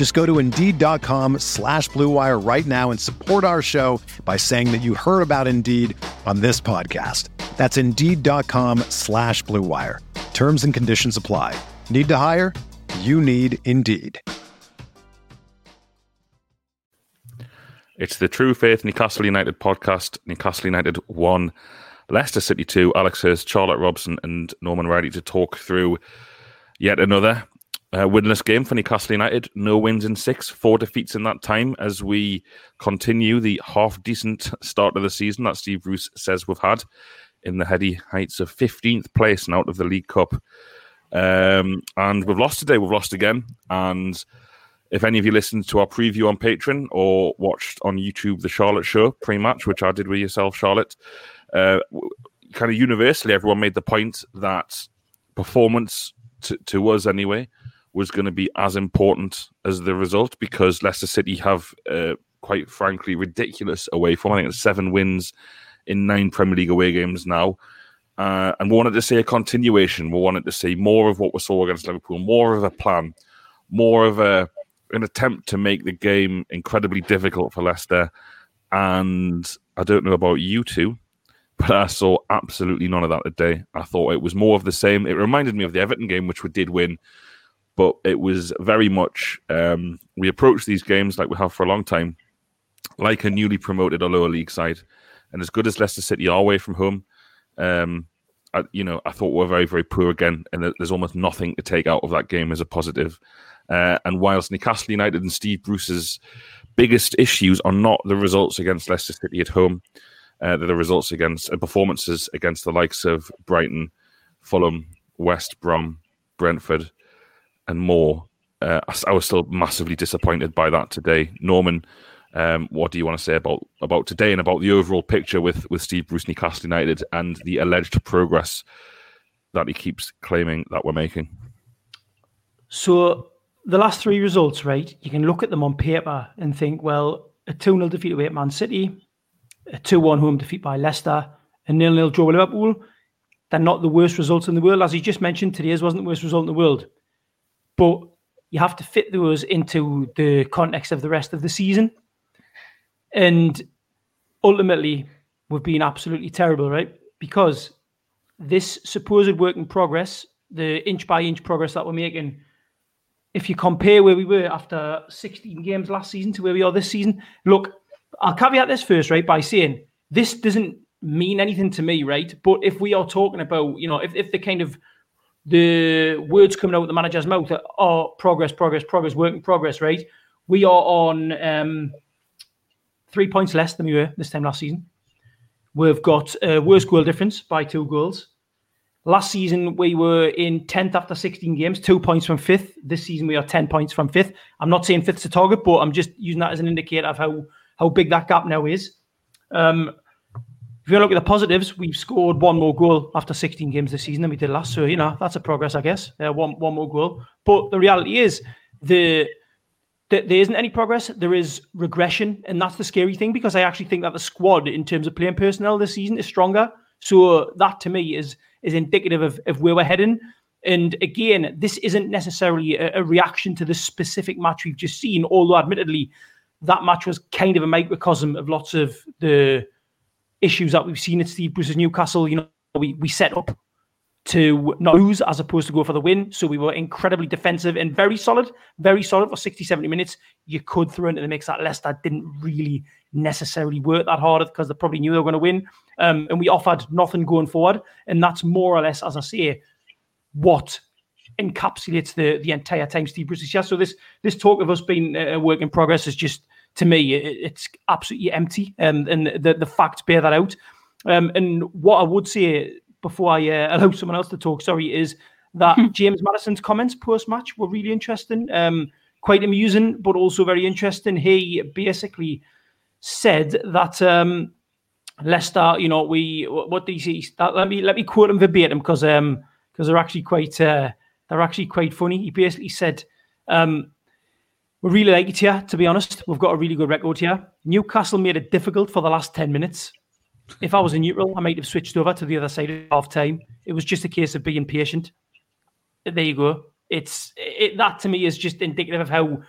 Just go to Indeed.com slash BlueWire right now and support our show by saying that you heard about Indeed on this podcast. That's Indeed.com slash BlueWire. Terms and conditions apply. Need to hire? You need Indeed. It's the True Faith Newcastle United podcast. Newcastle United 1, Leicester City 2. Alex Hurst, Charlotte Robson, and Norman Riley to talk through yet another uh, winless game for Newcastle United. No wins in six, four defeats in that time as we continue the half decent start of the season that Steve Bruce says we've had in the heady heights of 15th place and out of the League Cup. Um, and we've lost today, we've lost again. And if any of you listened to our preview on Patreon or watched on YouTube the Charlotte show pre match, which I did with yourself, Charlotte, uh, kind of universally, everyone made the point that performance to, to us anyway was going to be as important as the result because Leicester City have, uh, quite frankly, ridiculous away form. I think it's seven wins in nine Premier League away games now. Uh, and we wanted to see a continuation. We wanted to see more of what we saw against Liverpool, more of a plan, more of a an attempt to make the game incredibly difficult for Leicester. And I don't know about you two, but I saw absolutely none of that today. I thought it was more of the same. It reminded me of the Everton game, which we did win, but it was very much um, we approach these games like we have for a long time, like a newly promoted or lower league side. And as good as Leicester City are away from home, um, I, you know, I thought we we're very, very poor again, and there's almost nothing to take out of that game as a positive. Uh, and whilst Newcastle United and Steve Bruce's biggest issues are not the results against Leicester City at home, uh, they're the results against uh, performances against the likes of Brighton, Fulham, West Brom, Brentford, and more. Uh, I, I, was still massively disappointed by that today. Norman, um, what do you want to say about about today and about the overall picture with with Steve Bruce Newcastle United and the alleged progress that he keeps claiming that we're making? So the last three results, right? You can look at them on paper and think, well, a 2 0 defeat away at Man City, a 2 1 home defeat by Leicester, a nil nil draw with Liverpool. They're not the worst results in the world. As you just mentioned, today's wasn't the worst result in the world. But you have to fit those into the context of the rest of the season. And ultimately, we've been absolutely terrible, right? Because this supposed work in progress, the inch by inch progress that we're making, if you compare where we were after 16 games last season to where we are this season, look, I'll caveat this first, right, by saying this doesn't mean anything to me, right? But if we are talking about, you know, if, if the kind of the words coming out of the manager's mouth are progress, progress, progress, work in progress, right? We are on um, three points less than we were this time last season. We've got a worst goal difference by two goals. Last season, we were in 10th after 16 games, two points from fifth. This season, we are 10 points from fifth. I'm not saying fifth's a target, but I'm just using that as an indicator of how, how big that gap now is. Um, if you look at the positives, we've scored one more goal after 16 games this season than we did last. So, you know, that's a progress, I guess. Uh, one, one more goal. But the reality is, the, the there isn't any progress. There is regression. And that's the scary thing because I actually think that the squad, in terms of playing personnel this season, is stronger. So, that to me is is indicative of, of where we're heading. And again, this isn't necessarily a, a, reaction to the specific match we've just seen, although admittedly, that match was kind of a microcosm of lots of the issues that we've seen at Steve Bruce's Newcastle. You know, we, we set up to not lose as opposed to go for the win. So we were incredibly defensive and very solid, very solid for 60, 70 minutes. You could throw into the mix that Leicester didn't really necessarily work that hard because they probably knew they were going to win. Um, and we offered nothing going forward. And that's more or less, as I say, what encapsulates the the entire time Steve Bruce is here. So this this talk of us being a work in progress is just to me it, it's absolutely empty, um, and the the facts bear that out. Um, and what I would say before I uh, allow someone else to talk, sorry, is that hmm. James Maddison's comments post match were really interesting, um, quite amusing, but also very interesting. He basically said that um, Leicester, you know, we what did he say? Let me let me quote him verbatim because um because they're actually quite uh, they're actually quite funny. He basically said, um, "We really like it here. To be honest, we've got a really good record here. Newcastle made it difficult for the last ten minutes. If I was a neutral, I might have switched over to the other side of half time. It was just a case of being patient. There you go. It's it, that to me is just indicative of how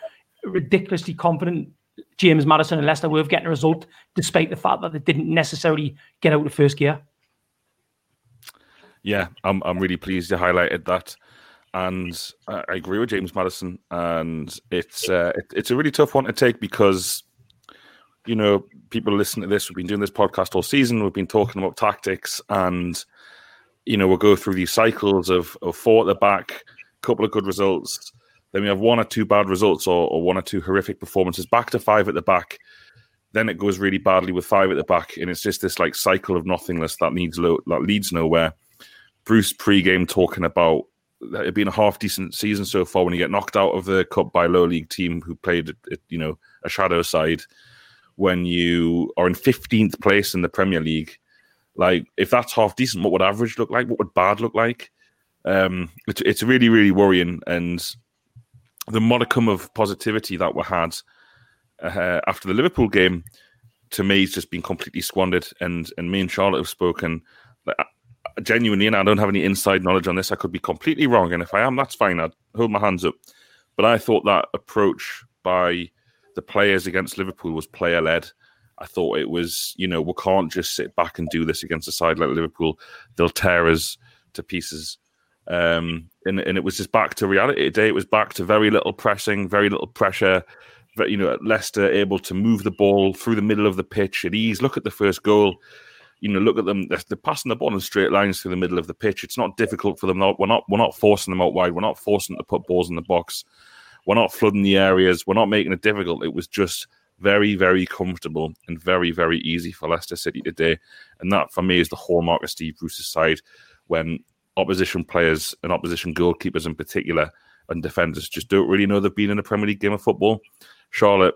ridiculously confident James Maddison and Leicester were of getting a result, despite the fact that they didn't necessarily get out of first gear. Yeah, I'm I'm really pleased you highlighted that, and I, agree with James Maddison. And it's uh, it, it's a really tough one to take because you know people listen to this. We've been doing this podcast all season. We've been talking about tactics, and you know we'll go through these cycles of of four at the back, a couple of good results, then we have one or two bad results or, or one or two horrific performances, back to five at the back. Then it goes really badly with five at the back, and it's just this like cycle of nothingness that needs lo- that leads nowhere. Bruce pre-game talking about it being a half decent season so far when you get knocked out of the cup by a low league team who played you know a shadow side when you are in 15th place in the Premier League. Like if that's half decent, what would average look like? What would bad look like? Um, it's, it's really really worrying and the modicum of positivity that we had uh, after the Liverpool game, to me, has just been completely squandered. And and me and Charlotte have spoken genuinely, and I don't have any inside knowledge on this. I could be completely wrong, and if I am, that's fine. I'd hold my hands up. But I thought that approach by the players against Liverpool was player led. I thought it was, you know, we can't just sit back and do this against a side like Liverpool. They'll tear us to pieces. Um, and, and it was just back to reality today. It was back to very little pressing, very little pressure. But, you know, Leicester able to move the ball through the middle of the pitch at ease. Look at the first goal. You know, look at them. They're passing the ball in straight lines through the middle of the pitch. It's not difficult for them. We're not. We're not forcing them out wide. We're not forcing them to put balls in the box. We're not flooding the areas. We're not making it difficult. It was just very, very comfortable and very, very easy for Leicester City today. And that, for me, is the hallmark of Steve Bruce's side. When opposition players and opposition goalkeepers in particular and defenders just don't really know they've been in a Premier League game of football. Charlotte,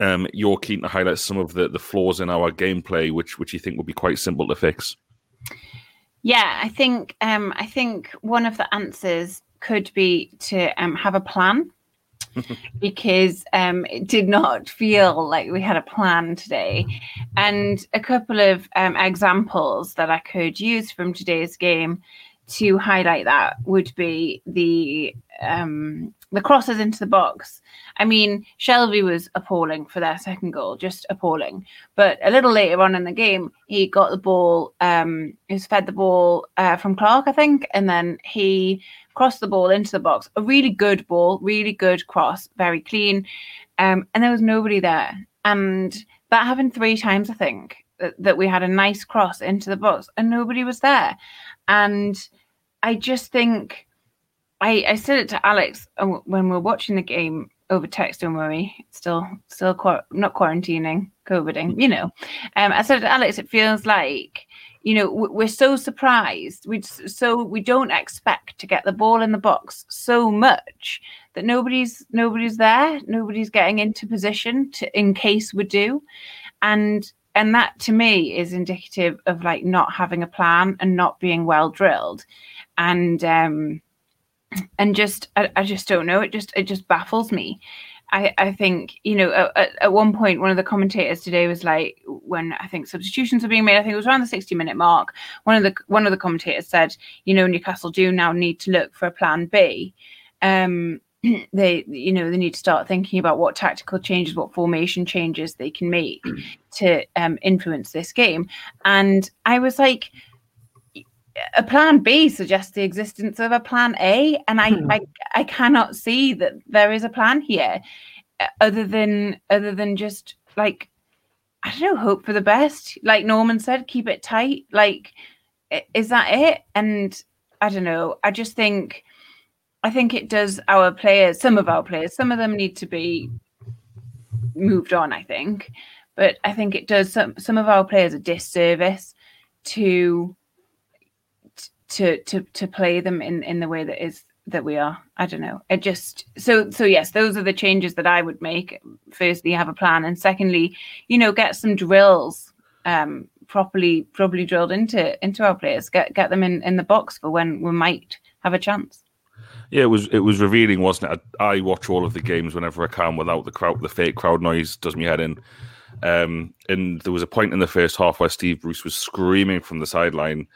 um, you're keen to highlight some of the, the flaws in our gameplay, which which you think would be quite simple to fix. Yeah, I think um, I think one of the answers could be to um, have a plan because um, it did not feel like we had a plan today. And a couple of um, examples that I could use from today's game to highlight that would be the um, the crosses into the box. I mean, Shelvey was appalling for their second goal, just appalling. But a little later on in the game, he got the ball. Um, he was fed the ball uh, from Clark, I think, and then he crossed the ball into the box. A really good ball, really good cross, very clean. Um, and there was nobody there. And that happened three times, I think, that, that we had a nice cross into the box and nobody was there. And I just think I, I said it to Alex uh, when we are watching the game over text. Don't worry, still still not quarantining, COVIDing. You know, um, I said to Alex, it feels like you know we're so surprised we so we don't expect to get the ball in the box so much that nobody's nobody's there nobody's getting into position to in case we do and and that to me is indicative of like not having a plan and not being well drilled and um and just I, I just don't know. It just it just baffles me. I, I think you know at, at one point one of the commentators today was like when I think substitutions are being made I think it was around the 60 minute mark one of the one of the commentators said you know Newcastle do now need to look for a plan B. Um they you know they need to start thinking about what tactical changes what formation changes they can make to um, influence this game. And I was like a plan B suggests the existence of a plan A, and I, hmm. I I cannot see that there is a plan here, uh, other than other than just like I don't know, hope for the best. Like Norman said, keep it tight. Like, is that it? And I don't know. I just think, I think it does our players, some of our players, some of them need to be moved on. I think, but I think it does some some of our players a disservice to to to to play them in in the way that is that we are i don't know it just so so yes those are the changes that i would make firstly have a plan and secondly you know get some drills um properly properly drilled into into our players get get them in in the box for when we might have a chance yeah, it was it was revealing, wasn't it? I, I, watch all of the games whenever I can without the crowd. The fake crowd noise does me head in. Um, and there was a point in the first half where Steve Bruce was screaming from the sideline,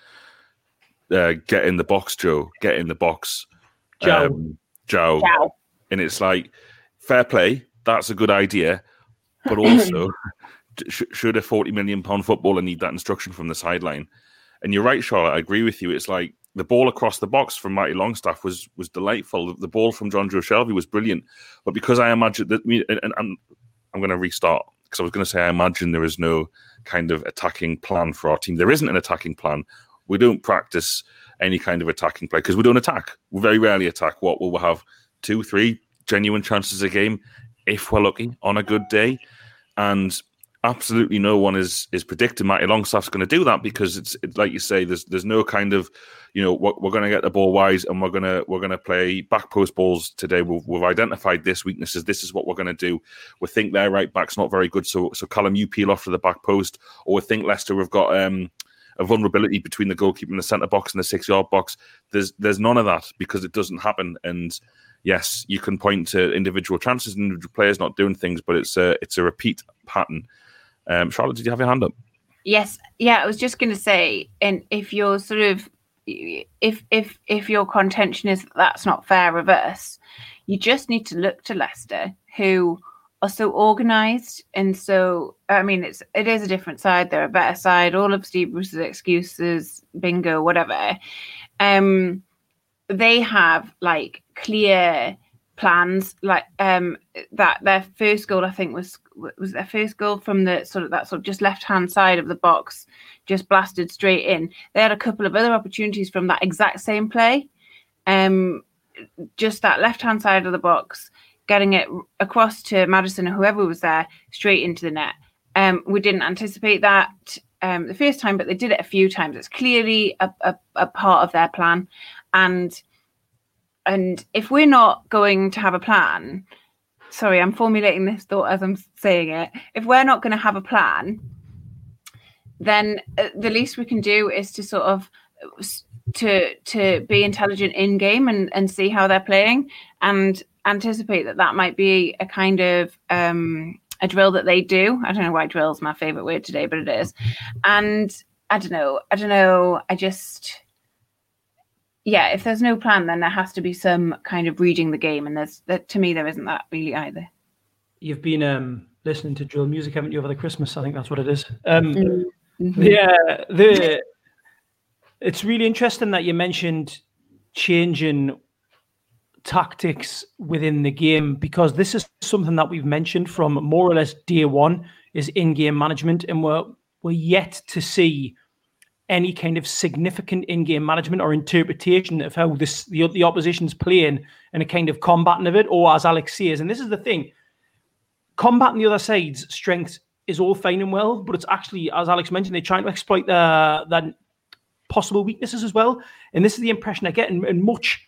uh, "Get in the box, Joe! Get in the box, Joe!" Um, Joe. Joe. And it's like, fair play. That's a good idea, but also, should a forty million pound footballer need that instruction from the sideline? And you're right, Charlotte. I agree with you. It's like the ball across the box from Matty Longstaff was was delightful. The ball from Jonjo Shelvey was brilliant. But because I imagine that, and, and, and I'm going to restart because I was going to say I imagine there is no kind of attacking plan for our team. There isn't an attacking plan. We don't practice any kind of attacking play because we don't attack. We very rarely attack. What we'll have two, three genuine chances a game if we're lucky on a good day, and absolutely no one is is predicting Matty Longstaff's going to do that because it's, it's, like you say, there's there's no kind of you know we're, we're going to get the ball wise and we're gonna we're gonna play back post balls today. We've, we've identified this weaknesses. This is what we're going to do. We think their right back's not very good, so so Callum, you peel off to the back post, or we think Leicester we've got um a vulnerability between the goalkeeper and the centre box and the six yard box. There's there's none of that because it doesn't happen and yes, you can point to individual chances and individual players not doing things, but it's a it's a repeat pattern. Um, Charlotte, did you have your hand up? Yes, yeah. I was just going to say, and if you're sort of if if if your contention is that that's not fair reverse, you just need to look to Leicester, who are so organised and so. I mean, it's it is a different side. They're a better side. All of Steve Bruce's excuses, bingo, whatever. Um, they have like clear plans like um that their first goal i think was was their first goal from the sort of that sort of just left hand side of the box just blasted straight in they had a couple of other opportunities from that exact same play um just that left hand side of the box getting it across to Maddison or whoever was there straight into the net. Um we didn't anticipate that um the first time but they did it a few times. It's clearly a, a, a part of their plan. And and if we're not going to have a plan, sorry, I'm formulating this thought as I'm saying it. If we're not going to have a plan, then uh, the least we can do is to sort of to to be intelligent in game and and see how they're playing. And anticipate that that might be a kind of um a drill that they do. I don't know why drill is my favorite word today, but it is. And I don't know. I don't know. I just yeah, if there's no plan, then there has to be some kind of reading the game, and there's that to me there isn't that really either. You've been um, listening to drill music, haven't you, over the Christmas? I think that's what it is. Um, mm-hmm. Yeah, the it's really interesting that you mentioned changing tactics within the game because this is something that we've mentioned from more or less day one is in-game management, and we're we're yet to see any kind of significant in-game management or interpretation of how this the, the opposition's playing and a kind of combating of it, or as Alex says, and this is the thing, combating the other side's strengths is all fine and well, but it's actually, as Alex mentioned, they're trying to exploit the that possible weaknesses as well. And this is the impression I get, and, and much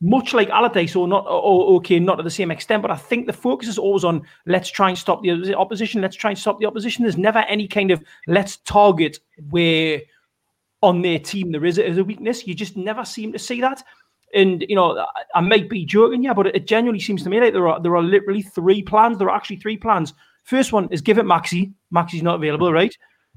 much like Allardyce, or not, or okay, not to the same extent, but I think the focus is always on let's try and stop the opposition. Let's try and stop the opposition. There's never any kind of let's target where on their team there is a, weakness. You just never seem to see that. And you know, I, might be joking, yeah, but it genuinely seems to me like there are there are literally three plans. There are actually three plans. First one is give it Maxi. Maxi's not available, right?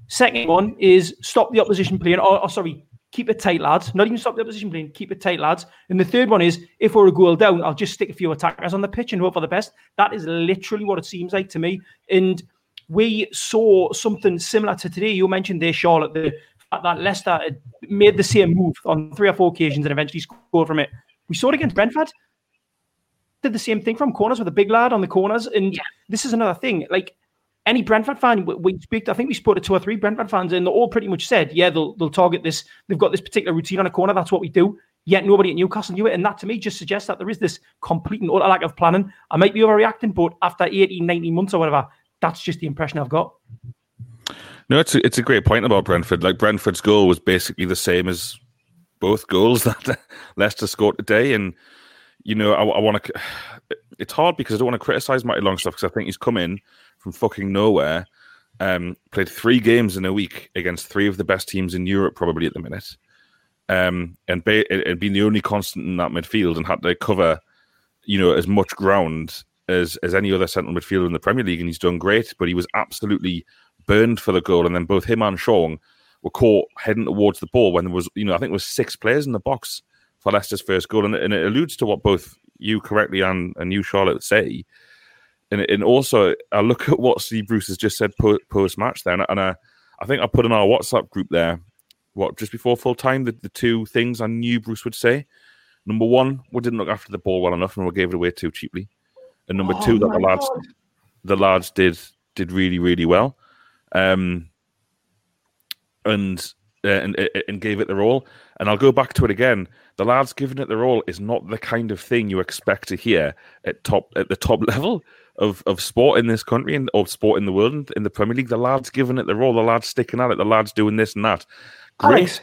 Second one is stop the opposition playing. Or, or sorry, keep it tight, lads. Not even stop the opposition playing, keep it tight, lads. And the third one is if we're a goal down, I'll just stick a few attackers on the pitch and hope for the best. That is literally what it seems like to me. And we saw something similar to today. You mentioned there, Charlotte, the fact that Leicester made the same move on three or four occasions and eventually scored from it. We saw it against Brentford. Did the same thing from corners with a big lad on the corners. And Yeah. this is another thing. Like any Brentford fan, we- we speak. I think we spoke to two or three Brentford fans, and they all pretty much said, "Yeah, they'll they'll target this. They've got this particular routine on a corner. That's what we do." Yet nobody at Newcastle knew it, and that to me just suggests that there is this complete and utter lack of planning. I might be overreacting, but after 18, 19 months or whatever, that's just the impression I've got. No, it's a, it's a great point about Brentford. Like Brentford's goal was basically the same as both goals that Leicester scored today, and you know I, I want to. It's hard because I don't want to criticize Matty Longstaff because I think he's come in from fucking nowhere. Um, played three games in a week against three of the best teams in Europe, probably at the minute, um, and, been the only constant in that midfield and had to cover, you know, as much ground as as any other central midfielder in the Premier League, and he's done great. But he was absolutely burned for the goal, and then both him and Sean were caught heading towards the ball when there was, you know, I think it was six players in the box for Leicester's first goal, and, and it alludes to what both you correctly and and you Charlotte say, and and also I look at what Steve Bruce has just said post match there, and, I- I, I think I put in our WhatsApp group there, what just before full time, the, the two things I knew Bruce would say. Number one, we didn't look after the ball well enough, and we gave it away too cheaply. And number Oh two, that the lads God. the lads did did really really well, um, and uh, and and gave it their all. And I'll go back to it again. The lads giving it their all is not the kind of thing you expect to hear at top at the top level of, of sport in this country and of sport in the world and in the Premier League. The lads giving it their all. The lads sticking at it. The lads doing this and that. Great. Alex,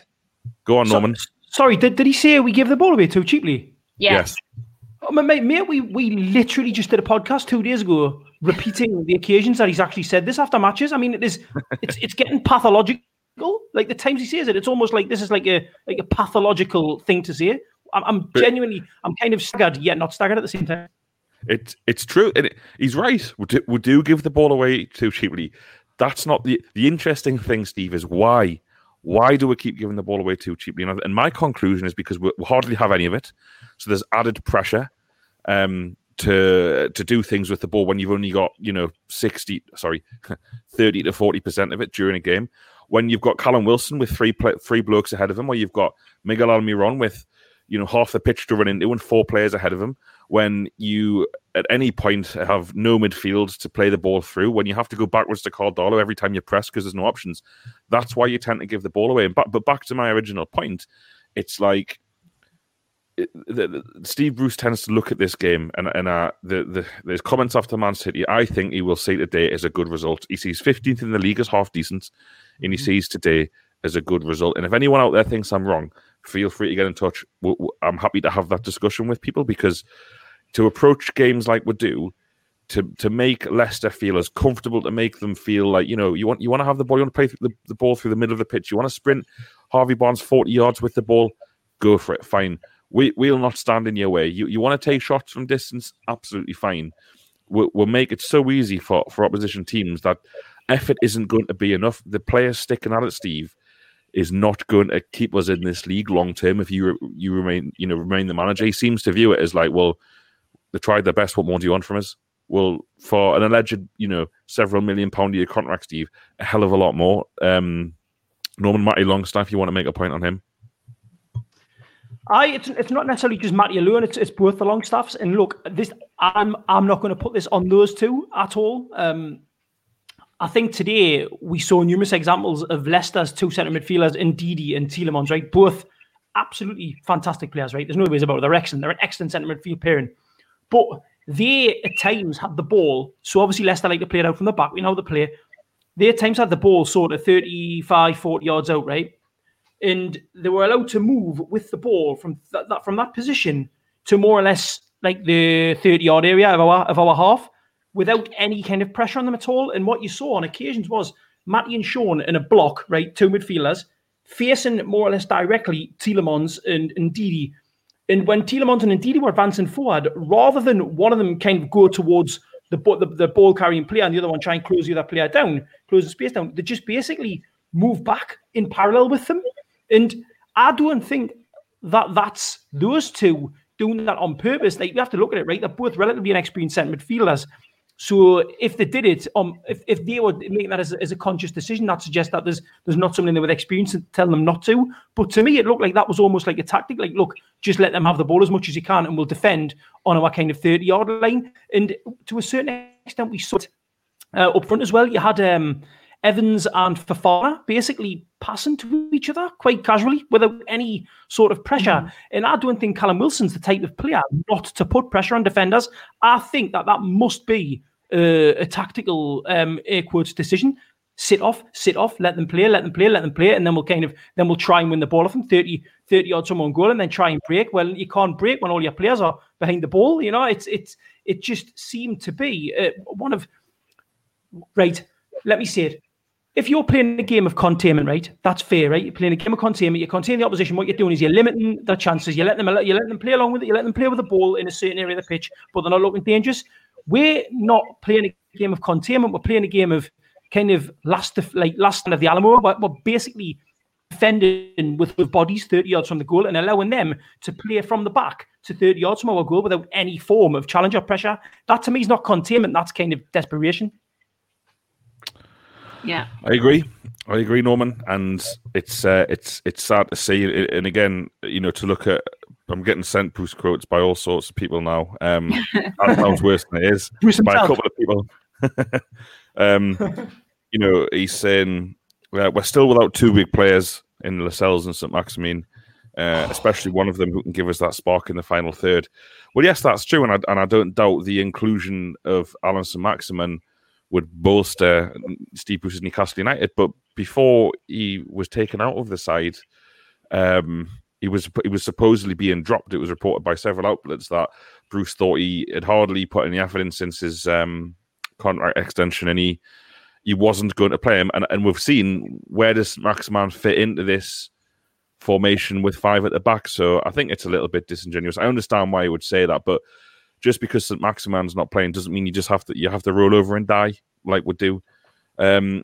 Go on, so- Norman. sorry, did, did he say we give the ball away too cheaply? Yes. Oh, ma- mate, mate, we, we literally just did a podcast two days ago repeating the occasions that he's actually said this after matches. I mean, it is it's it's getting pathological. Like the times he says it, it's almost like this is like a like a pathological thing to say. I'm, I'm But- genuinely, I'm kind of staggered yet not staggered at the same time. It's it's true, and it, he's right. We do, we do give the ball away too cheaply. That's not the the interesting thing, Steve. Is why why do we keep giving the ball away too cheaply? And, my conclusion is because we, hardly have any of it, so there's added pressure um, to to do things with the ball when you've only got you know sixty, sorry, thirty to forty percent of it during a game. When you've got Callum Wilson with three three blokes ahead of him, or you've got Miguel Almiron with you know half the pitch to run in. into and four players ahead of him when you at any point have no midfield to play the ball through, when you have to go backwards to Karl Darlow every time you press because there's no options, that's why you tend to give the ball away. And but, but back to my original point, it's like it- the, the, Steve Bruce tends to look at this game and and uh, the the there's comments after Man City. I think he will see today as a good result. He sees 15th in the league as half decent, and he sees today as a good result. And if anyone out there thinks I'm wrong, feel free to get in touch. I'm happy to have that discussion with people because to approach games like we do, to to make Leicester feel as comfortable, to make them feel like you know you want you want to have the ball, you want to play the, the ball through the middle of the pitch, you want to sprint Harvey Barnes 40 yards with the ball, go for it. Fine. We we'll not stand in your way. You you want to take shots from distance, absolutely fine. We'll, we'll make it so easy for for opposition teams that effort isn't going to be enough. The players sticking at it, Steve, is not going to keep us in this league long term. If you you remain you know remain the manager, he seems to view it as like, well, they tried their best. What more do you want from us? Well, for an alleged you know several million pound a year contract, Steve, a hell of a lot more. Um, Norman Matty Longstaff, you want to make a point on him? I it's it's not necessarily just Matty alone. It's it's both the Longstaffs. And look, this I'm I'm not going to put this on those two at all. Um, I think today we saw numerous examples of Leicester's two centre midfielders, Ndidi and Tielemans, right? Both absolutely fantastic players, right? There's no ways about it. They're excellent. They're an excellent centre midfield pairing. But they at times had the ball. So obviously Leicester like to play it out from the back. We know the play. They at times had the ball sort of 35, 40 yards out, right? and they were allowed to move with the ball from th- that from that position to more or less like the 30 yard area of our of our half without any kind of pressure on them at all. And what you saw on occasions was Matty and Sean in a block, right, two midfielders facing more or less directly Tielemans and, and. And when Tielemans and Ndidi were advancing forward, rather than one of them kind of go towards the, the, the ball carrying player and the other one try and close the other player down, close the space down, they just basically move back in parallel with them. And I don't think that that's those two doing that on purpose. Like you have to look at it, right? They're both relatively inexperienced centre midfielders. So if they did it, um, if, if they were making that as, as a conscious decision, that suggests that there's there's not someone in there with experience to tell them not to. But to me, it looked like that was almost like a tactic. Like, look, just let them have the ball as much as you can, and we'll defend on our kind of thirty yard line. And to a certain extent, we saw it uh, up front as well. You had um, Evans and Fofana basically passing to each other quite casually without any sort of pressure. Mm. And I don't think Callum Wilson's the type of player not to put pressure on defenders. I think that that must be uh, a tactical um, air quotes decision. Sit off, sit off, let them play, let them play, let them play, and then we'll kind of then we'll try and win the ball off them 30, 30 yards from on goal, and then try and break. Well, you can't break when all your players are behind the ball. You know, it's it's it just seemed to be uh, one of right. Let me say it if you're playing a game of containment, right, that's fair, right? You're playing a game of containment. You contain the opposition. What you're doing is you're limiting their chances. You let them, you let them play along with it. You let them play with the ball in a certain area of the pitch, but they're not looking dangerous. We're not playing a game of containment. We're playing a game of kind of last, of, like last of the Alamo. We're, we're basically defending with, with bodies 30 yards from the goal and allowing them to play from the back to 30 yards from our goal without any form of challenge or pressure. That to me is not containment. That's kind of desperation. Yeah, I agree. I agree, Norman, and it's uh, it's it's sad to see. And again, you know, to look at, I'm getting sent Bruce quotes by all sorts of people now. Um, that sounds worse than it is Bruce by a couple of people. um, you know, he's saying uh, we're still without two big players in Lascelles and St. Maximin. Uh, especially one of them who can give us that spark in the final third. Well, yes, that's true, and I, and I don't doubt the inclusion of Allan Saint-Maximin would bolster Steve Bruce's Newcastle United. But before he was taken out of the side, um, he was he was supposedly being dropped. It was reported by several outlets that Bruce thought he had hardly put any effort in since his um, contract extension, and he he wasn't going to play him. And, and we've seen where does Maximin fit into this formation with five at the back. So I think it's a little bit disingenuous. I understand why he would say that, but just because St. Maximin's not playing doesn't mean you just have to you have to roll over and die like we do. Um,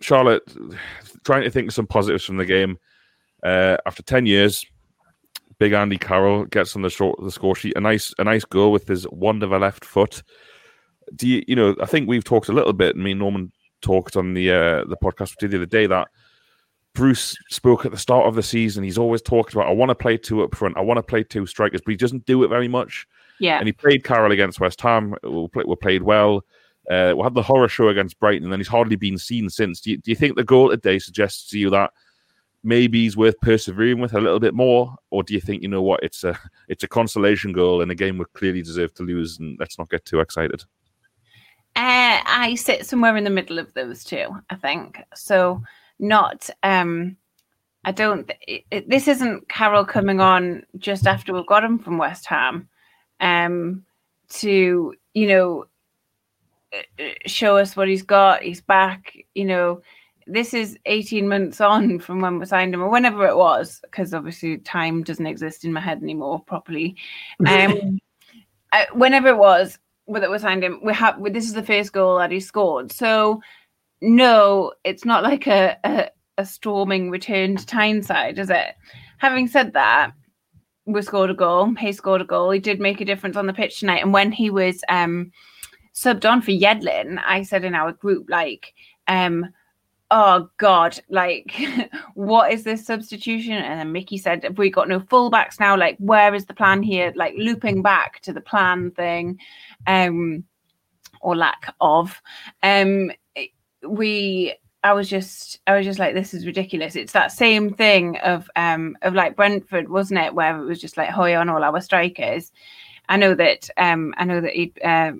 Charlotte trying to think of some positives from the game. Uh, after ten years, Big Andy Carroll gets on the short the score sheet. A nice a nice goal with his wonderful left foot. Do you you know? I think we've talked a little bit. Me and Norman talked on the uh, the podcast the other day that Bruce spoke at the start of the season. He's always talked about I want to play two up front. I want to play two strikers, but he doesn't do it very much. Yeah. And he played Carroll against West Ham. We played well. Uh, we had the horror show against Brighton, and he's hardly been seen since. Do you, do you think the goal today suggests to you that maybe he's worth persevering with a little bit more, or do you think you know what it's a it's a consolation goal in a game we clearly deserve to lose, and let's not get too excited? Uh, I sit somewhere in the middle of those two. I think so. Not. um I don't. It, it, this isn't Carroll coming on just after we've got him from West Ham um, to you know show us what he's got. He's back. You know, this is 18 months on from when we signed him, or whenever it was, because obviously time doesn't exist in my head anymore properly. Um, uh, whenever it was that we signed him, we have this is the first goal that he scored. So no, it's not like a, a, a storming return to Tyneside, is it? Having said that, we scored a goal. He scored a goal. He did make a difference on the pitch tonight. And when he was um, subbed on for Yedlin, I said in our group, like, um, oh God, like, what is this substitution? And then Mickey said, have we got no fullbacks now? Like, where is the plan here? Like, looping back to the plan thing, um, or lack of. Um, we I was just I was just like this is ridiculous. It's that same thing of um of like Brentford, wasn't it, where it was just like hoy on all our strikers. I know that um I know that he uh,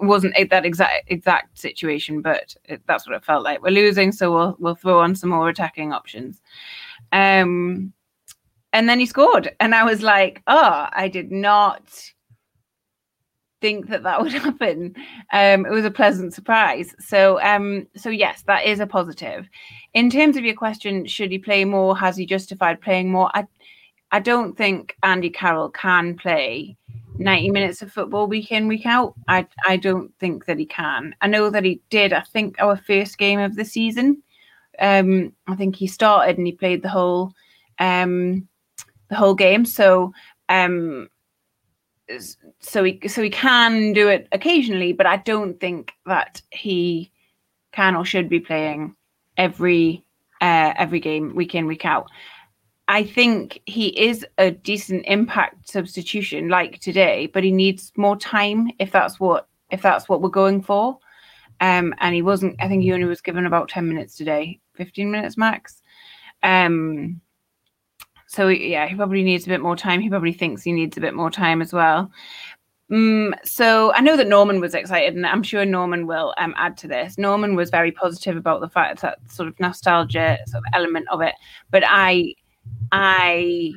wasn't that exact exact situation, but it, that's what it felt like. We're losing, so we'll we'll throw on some more attacking options. Um, and then he scored, and I was like, oh, I did not think that that would happen. Um, it was a pleasant surprise. So, um, so yes, that is a positive. In terms of your question, should he play more? Has he justified playing more? I, I don't think Andy Carroll can play 90 minutes of football week in, week out. I, I don't think that he can. I know that he did. I think our first game of the season. Um, I think he started and he played the whole, um, the whole game. So, um, so he so he can do it occasionally, but I don't think that he can or should be playing every uh, every game week in week out. I think he is a decent impact substitution like today, but he needs more time if that's what if that's what we're going for. Um, and he wasn't. I think he only was given about ten minutes today, fifteen minutes max. Um, so yeah, he probably needs a bit more time. He probably thinks he needs a bit more time as well. Um, so I know that Norman was excited, and I'm sure Norman will um, add to this. Norman was very positive about the fact that sort of nostalgia sort of element of it, but I, I,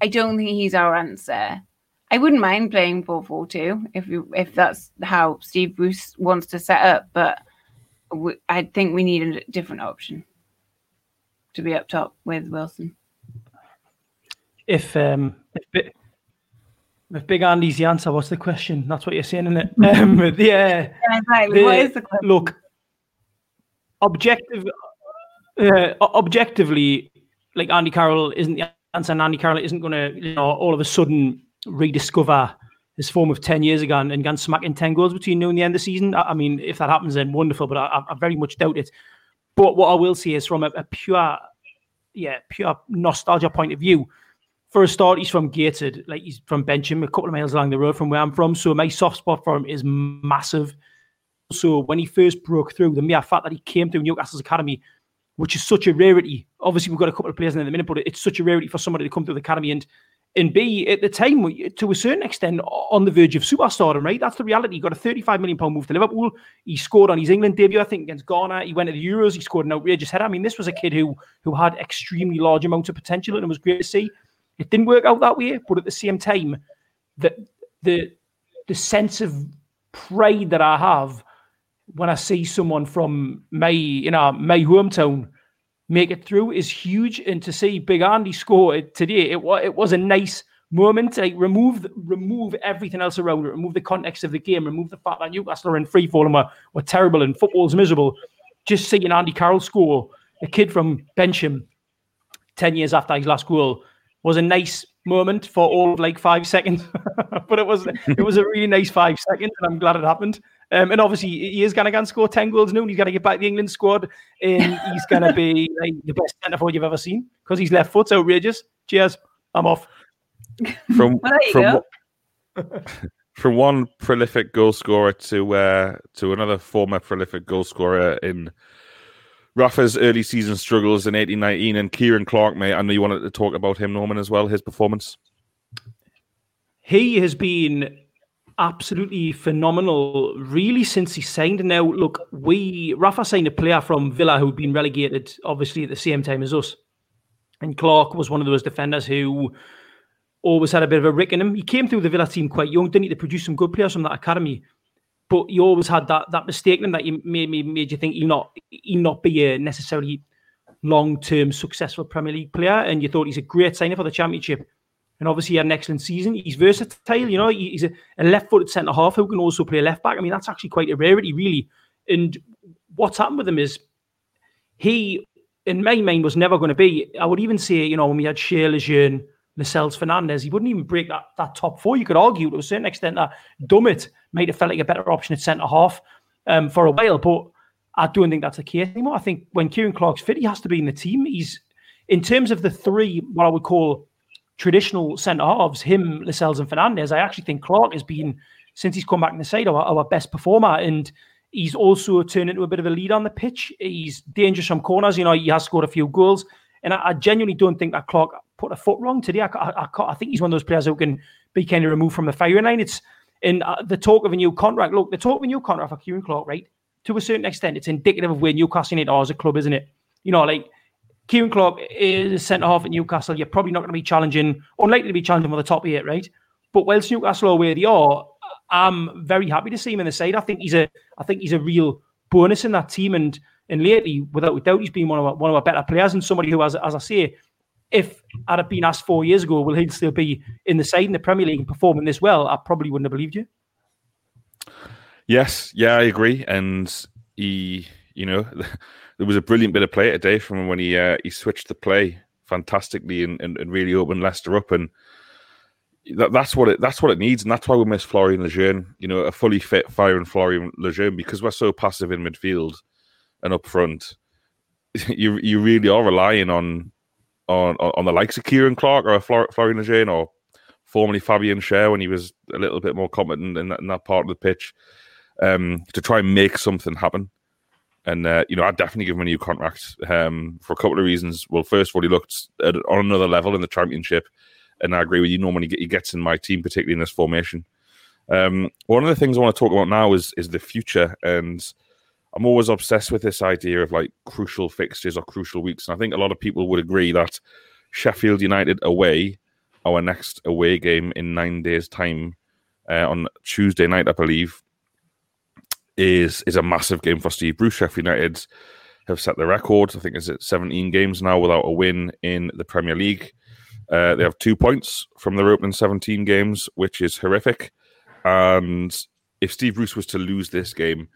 I don't think he's our answer. I wouldn't mind playing 4-4-2 if you if that's how Steve Bruce wants to set up, but I think we need a different option to be up top with Wilson if um if, if Big Andy's the answer, what's the question? That's what you're saying, isn't it? um, yeah. yeah exactly. The, what is the question? Look, objective, uh, objectively, like Andy Carroll isn't the answer, and Andy Carroll isn't going to, you know, all of a sudden rediscover his form of 10 years ago and, and smack smacking 10 goals between now and the end of the season. I, I mean, if that happens, then wonderful, but I, I, very much doubt it. But what I will say is from a, a pure, yeah, pure nostalgia point of view, for a start, he's from Gateshead, like he's from Bensham, a couple of miles along the road from where I'm from. So my soft spot for him is massive. So when he first broke through, the mere fact that he came through Newcastle's academy, which is such a rarity. Obviously, we've got a couple of players in the minute, but it's such a rarity for somebody to come through the academy and and B at the time to a certain extent on the verge of superstardom. Right, that's the reality. He got a 35 million pound move to Liverpool. He scored on his England debut, I think, against Ghana. He went to the Euros. He scored an outrageous header. I mean, this was a kid who who had extremely large amounts of potential, and it was great to see. It didn't work out that way, but at the same time, the the the sense of pride that I have when I see someone from my you know my hometown make it through is huge. And to see Big Andy score today, it was it was a nice moment. Like remove remove everything else around it, remove the context of the game, remove the fact that Newcastle are in free fall and were, were terrible and football's miserable. Just seeing Andy Carroll score, a kid from Bensham, ten years after his last goal, was a nice moment for all of like five seconds, but it was it was a really nice five seconds, and I'm glad it happened. Um, and obviously, he is going to go score ten goals now. and He's going to get back the England squad, and he's going to be like, the best centre forward you've ever seen because he's left foot's outrageous. Cheers, I'm off. From from, from one prolific goal scorer to uh, to another former prolific goal scorer in Rafa's early season struggles in 1819 and Ciaran Clark, mate. I know you wanted to talk about him, Norman, as well, his performance. He has been absolutely phenomenal, really, since he signed. Now, look, we Rafa signed a player from Villa who'd been relegated, obviously, at the same time as us. And Clark was one of those defenders who always had a bit of a rick in him. He came through the Villa team quite young, didn't he, to produce some good players from that academy but you always had that that mistake that you made me made you think he'll not he'll not be a necessarily long term successful Premier League player, and you thought he's a great signer for the Championship. And obviously, he had an excellent season. He's versatile, you know. He's a, a left footed centre half who can also play left back. I mean, that's actually quite a rarity, really. And what's happened with him is he, in my mind, was never going to be. I would even say, you know, when we had Schär Lejeune, Lascelles Fernandez, he wouldn't even break that, that top four. You could argue to a certain extent that Dummett might have felt like a better option at centre half um, for a while, but I don't think that's the case anymore. I think when Ciaran Clark's fit, he has to be in the team. He's in terms of the three, what I would call traditional centre halves, him, Lascelles, and Fernandez. I actually think Clark has been since he's come back in the side our, our best performer, and he's also turned into a bit of a lead on the pitch. He's dangerous from corners. You know, he has scored a few goals, and I, I genuinely don't think that Clark put a foot wrong today. I, I, I, think he's one of those players who can be kind of removed from the firing line. It's in uh, the talk of a new contract. Look, the talk of a new contract for Ciaran Clark, right? To a certain extent, it's indicative of where Newcastle United are as a club, isn't it? You know, like Ciaran Clark is centre half at Newcastle. You're probably not going to be challenging, unlikely to be challenging for the top eight, right? But whilst Newcastle are where they are, I'm very happy to see him in the side. I think he's a, I think he's a real bonus in that team. And and lately, without doubt, he's been one of our, one of our better players and somebody who, has, as I say, if I'd have been asked four years ago, will he still be in the side in the Premier League and performing this well? I probably wouldn't have believed you. Yes, yeah, I agree. And he, you know, there was a brilliant bit of play today from when he uh, he switched the play fantastically and, and, and really opened Leicester up. And that, that's what it that's what it needs, and that's why we miss Florian Lejeune. You know, a fully fit firing Florian Lejeune because we're so passive in midfield and up front. You you really are relying on on on the likes of Ciaran Clark or Florian Lejeune or formerly Fabian Schär when he was a little bit more competent in that, in that part of the pitch um, to try and make something happen. And uh, you know, I'd definitely give him a new contract um, for a couple of reasons. Well, first of all, he looked at, on another level in the championship, and I agree with you. Normally, he gets in my team, particularly in this formation. Um, one of the things I want to talk about now is is the future, and I'm always obsessed with this idea of like crucial fixtures or crucial weeks. And I think a lot of people would agree that Sheffield United away, our next away game in nine days' time uh, on Tuesday night, I believe, is is a massive game for Steve Bruce. Sheffield United have set the record. I think it's at 17 games now without a win in the Premier League. Uh, they have two points from their opening 17 games, which is horrific. And if Steve Bruce was to lose this game,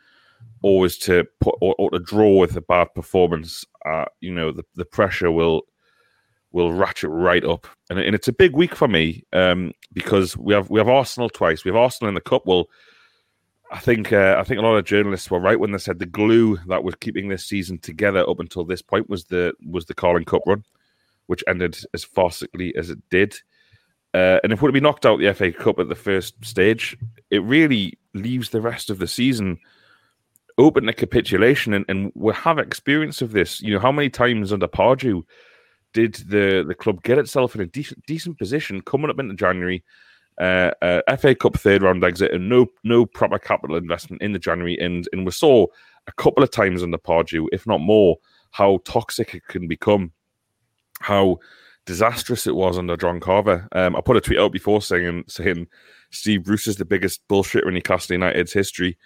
or was to put or, or to draw with a bad performance, uh, you know, the, the pressure will will ratchet right up. And, and it's a big week for me um, because we have we have Arsenal twice. We have Arsenal in the cup. Well, I think uh, I think a lot of journalists were right when they said the glue that was keeping this season together up until this point was the was the Carling Cup run, which ended as farcically as it did. Uh, and if to be knocked out the FA Cup at the first stage, it really leaves the rest of the season open to capitulation. And, and we have experience of this. You know, how many times under Pardew did the, the club get itself in a decent decent position coming up into January uh, uh, FA Cup third round exit and no no proper capital investment in the January and and we saw a couple of times under Pardew, if not more, how toxic it can become, how disastrous it was under John Carver. Um, I put a tweet out before saying saying Steve Bruce is the biggest bullshitter in Newcastle United's history,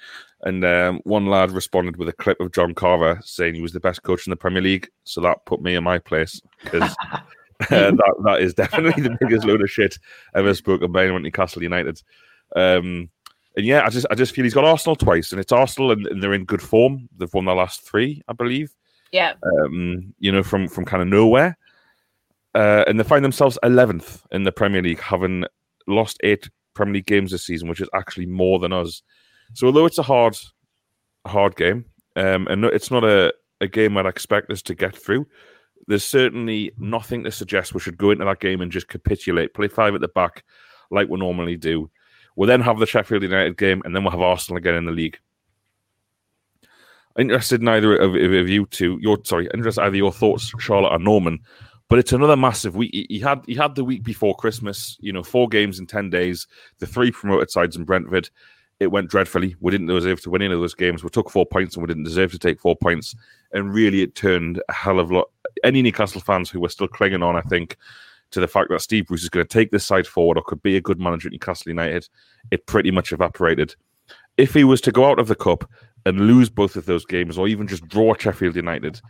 and um, one lad responded with a clip of John Carver saying he was the best coach in the Premier League. So that put me in my place because. Uh, that that is definitely the biggest load of shit ever spoken by anyone Newcastle United. Um, and yeah, I just I just feel he's got Arsenal twice, and it's Arsenal, and, and they're in good form. They've won their last three, I believe. Yeah. Um, you know, from from kind of nowhere, uh, and they find themselves eleventh in the Premier League, having lost eight Premier League games this season, which is actually more than us. So although it's a hard, hard game, um, and it's not a, a game I'd expect us to get through, there's certainly nothing to suggest we should go into that game and just capitulate, play five at the back like we normally do. We'll then have the Sheffield United game, and then we'll have Arsenal again in the league. Interested in either of, of you two, your sorry, interested either your thoughts, Charlotte or Norman. But it's another massive week. He had he had the week before Christmas, you know, four games in ten days, the three promoted sides in Brentford it went dreadfully. We didn't deserve to win any of those games. We took four points and we didn't deserve to take four points. And really, it turned a hell of a lot. Any Newcastle fans who were still clinging on, I think, to the fact that Steve Bruce is going to take this side forward or could be a good manager at Newcastle United, it pretty much evaporated. If he was to go out of the cup and lose both of those games, or even just draw Sheffield United,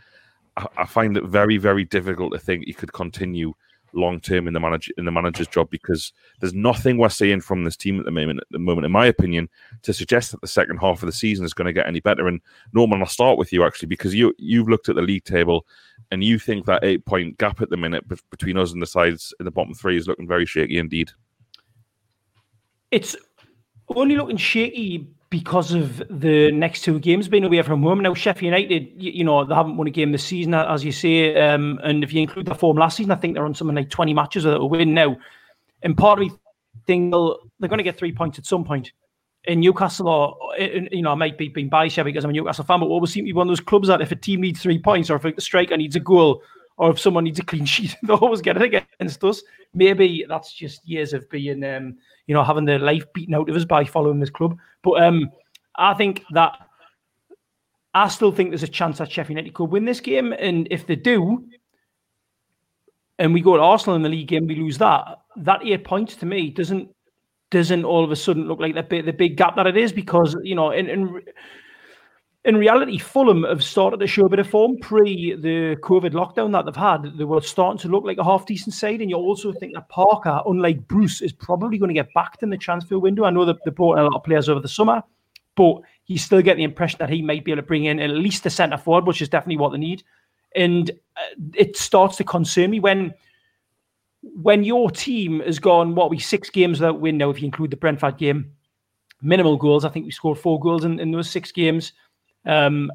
I, I find it very, very difficult to think he could continue long term in the manager in the manager's job because there's nothing we're seeing from this team at the moment, at the moment, in my opinion, to suggest that the second half of the season is going to get any better. And Norman, I'll start with you actually because you you've looked at the league table and you think that eight point gap at the minute between us and the sides in the bottom three is looking very shaky indeed. It's only looking shaky because of the next two games being away from home. Now, Sheffield United, you, you know, they haven't won a game this season, as you say. Um, and if you include the form last season, I think they're on something like 20 matches without a win now. And part of me think they're going to get three points at some point. In Newcastle, or you know, I might be being biased here because I'm a Newcastle fan, but always seem to be one of those clubs that if a team needs three points, or if a striker needs a goal, or if someone needs a clean sheet, they always get it against us. Maybe that's just years of being um, you know, having their life beaten out of us by following this club. But um, I think that I still think there's a chance that Sheffield United could win this game, and if they do, and we go to Arsenal in the league game, we lose that. That eight points to me doesn't doesn't all of a sudden look like the big, the big gap that it is because you know in in reality, Fulham have started to show a bit of form pre the COVID lockdown that they've had. They were starting to look like a half decent side. And you also think that Parker, unlike Bruce, is probably going to get backed in the transfer window. I know that they brought in a lot of players over the summer, but you still get the impression that he might be able to bring in at least a centre forward, which is definitely what they need. And uh, it starts to concern me when when your team has gone, what we six games without win now, if you include the Brentford game, minimal goals. I think we scored four goals in, in those six games. Um,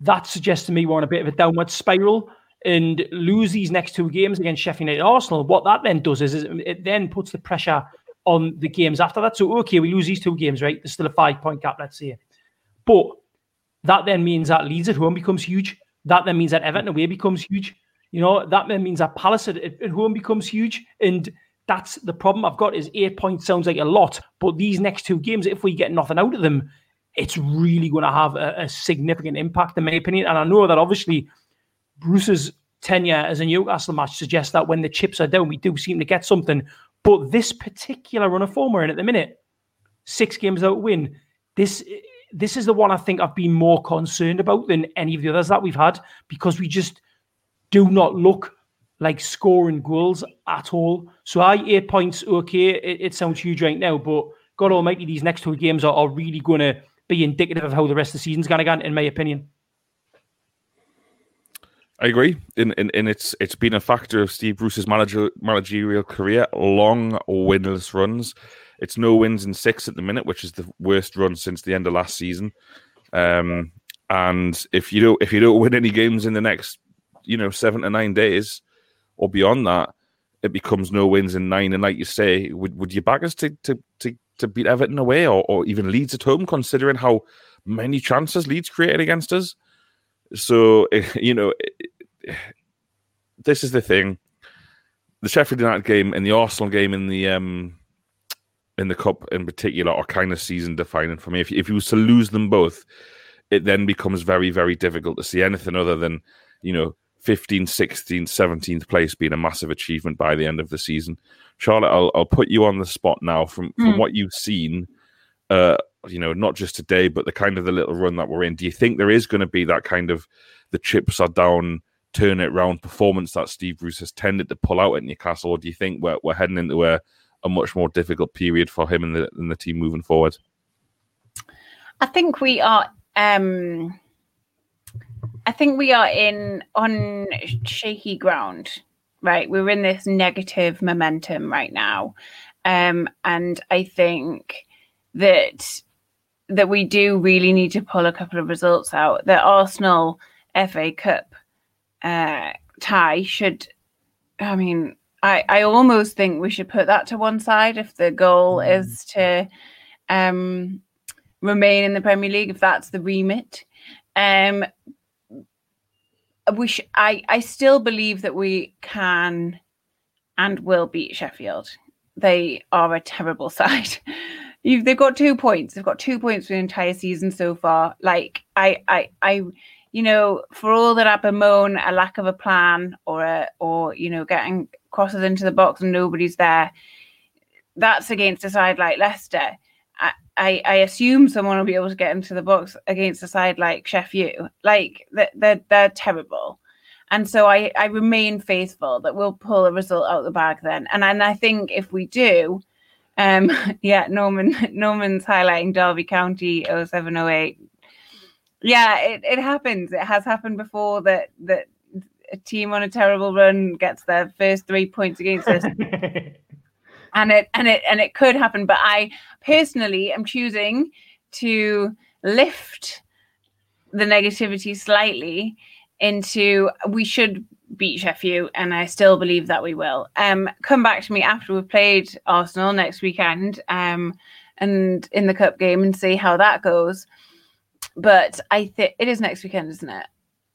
that suggests to me we're on a bit of a downward spiral and lose these next two games against Sheffield United Arsenal. What that then does is, is it then puts the pressure on the games after that. So, okay, we lose these two games, right? There's still a five point gap, let's say. But that then means that Leeds at home becomes huge. That then means that Everton away becomes huge. You know, that then means that Palace at, at home becomes huge. And that's the problem I've got is eight points sounds like a lot, but these next two games, if we get nothing out of them, it's really going to have a, a significant impact, in my opinion. And I know that obviously Bruce's tenure as a Newcastle match suggests that when the chips are down, we do seem to get something. But this particular run of form we're in at the minute, six games out win, this this is the one I think I've been more concerned about than any of the others that we've had because we just do not look like scoring goals at all. So I eight points, okay, it, it sounds huge right now, but God Almighty, these next two games are, are really going to be indicative of how the rest of the season's going to go, in my opinion. I agree. In, in it's it's been a factor of Steve Bruce's manager managerial career, long winless runs. It's no wins in six at the minute, which is the worst run since the end of last season. Um, and if you don't if you don't win any games in the next, you know, seven to nine days or beyond that, it becomes no wins in nine. And like you say, would would you back us to to to, to beat Everton away or, or even Leeds at home, considering how many chances Leeds created against us? So you know, this is the thing: the Sheffield United game and the Arsenal game in the um in the cup in particular are kind of season defining for me. If if you was to lose them both, it then becomes very very difficult to see anything other than you know 15th, 16th, 17th place being a massive achievement by the end of the season. Charlotte, I'll, I'll put you on the spot now from, from mm. what you've seen uh, you know, not just today, but the kind of the little run that we're in. Do you think there is going to be that kind of the chips are down, turn it round performance that Steve Bruce has tended to pull out at Newcastle, or do you think we're we're heading into a, a much more difficult period for him and the and the team moving forward? I think we are. Um, I think we are in on shaky ground. Right, we're in this negative momentum right now, um, and I think that that we do really need to pull a couple of results out. The Arsenal FA Cup uh, tie should, I mean, I, I almost think we should put that to one side if the goal mm. is to um, remain in the Premier League, if that's the remit. Um, we sh- I, I still believe that we can and will beat Sheffield. They are a terrible side. You've, they've got two points. They've got two points for the entire season so far. Like I, I, I, you know, for all that I bemoan a lack of a plan or a, or you know, getting crosses into the box and nobody's there, that's against a side like Leicester. I, I, assume someone will be able to get into the box against a side like Sheffield. Like they're, they're, terrible. And so I, I remain faithful that we'll pull a result out the bag then. And, and I think if we do, um, yeah, Norman Norman's highlighting Derby County 0708. Yeah, it, it happens. It has happened before that that a team on a terrible run gets their first three points against us. and it and it and it could happen. But I personally am choosing to lift the negativity slightly into we should beat Sheffield, and I still believe that we will. Um, come back to me after we've played Arsenal next weekend, um, and in the cup game, and see how that goes. But I think it is next weekend, isn't it?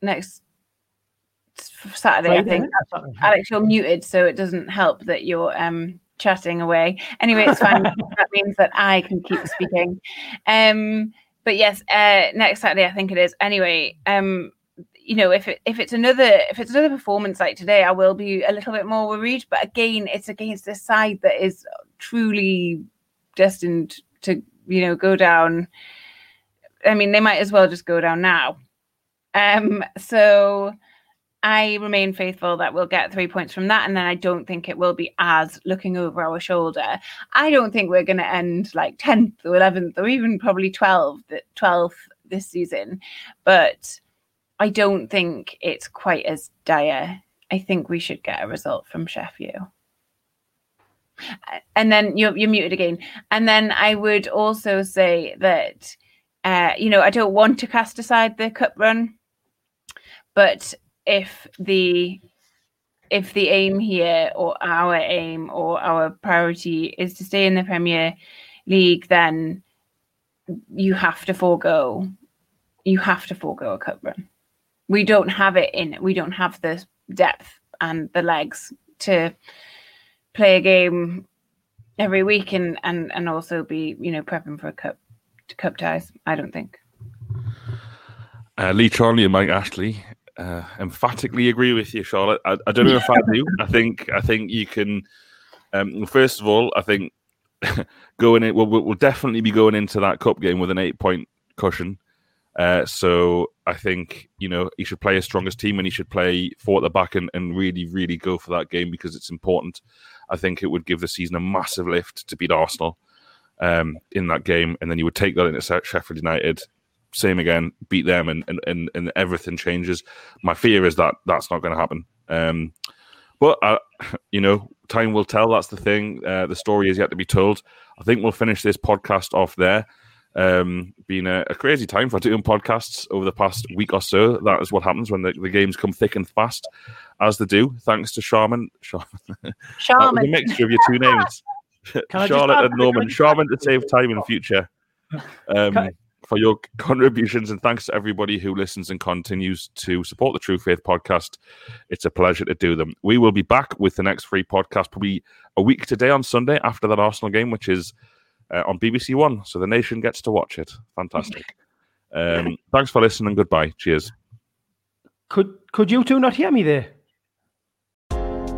Next Saturday, I think. Alex, you're muted, so it doesn't help that you're um chatting away. Anyway, it's fine. that means that I can keep speaking. Um, but yes, uh, next Saturday, I think it is. Anyway, um, you know, if it, if it's another if it's another performance like today, I will be a little bit more worried. But again, it's against a side that is truly destined to you know go down. I mean, they might as well just go down now. Um, so I remain faithful that we'll get three points from that, and then I don't think it will be as looking over our shoulder. I don't think we're going to end like tenth or eleventh or even probably twelfth, twelfth this season, but I don't think it's quite as dire. I think we should get a result from Sheffield. And then you're you're muted again. And then I would also say that uh, you know, I don't want to cast aside the cup run, but if the if the aim here or our aim or our priority is to stay in the Premier League, then you have to forego you have to forego a cup run. We don't have it in we don't have the depth and the legs to play a game every week and and and also be you know prepping for a cup cup ties. I don't think. Uh, Lee Charnley and Mike Ashley uh, emphatically agree with you, Charlotte. I, I don't know if I do. I think I think you can. Um, first of all, I think going in, we'll, we'll definitely be going into that cup game with an eight point cushion. Uh, so I think you know he should play his strongest team and he should play four at the back and, and really, really go for that game because it's important. I think it would give the season a massive lift to beat Arsenal um, in that game, and then you would take that into Sheffield United. Same again, beat them, and and, and, and everything changes. My fear is that that's not going to happen. Um, but uh, you know, time will tell. That's the thing. Uh, the story is yet to be told. I think we'll finish this podcast off there. Um, been a, a, crazy time for doing podcasts over the past week or so. That is what happens when the, the games come thick and fast, as they do. Thanks to Sharman. Sharman. Sharman. a mixture of your two names. Charlotte and Norman. Sharman to save time in the future. Um, for your contributions and thanks to everybody who listens and continues to support the True Faith podcast. It's a pleasure to do them. We will be back with the next free podcast probably a week today on Sunday after that Arsenal game, which is uh, on BBC One, so the nation gets to watch it. Fantastic. Um, thanks for listening. Goodbye. Cheers. Could could you two not hear me there?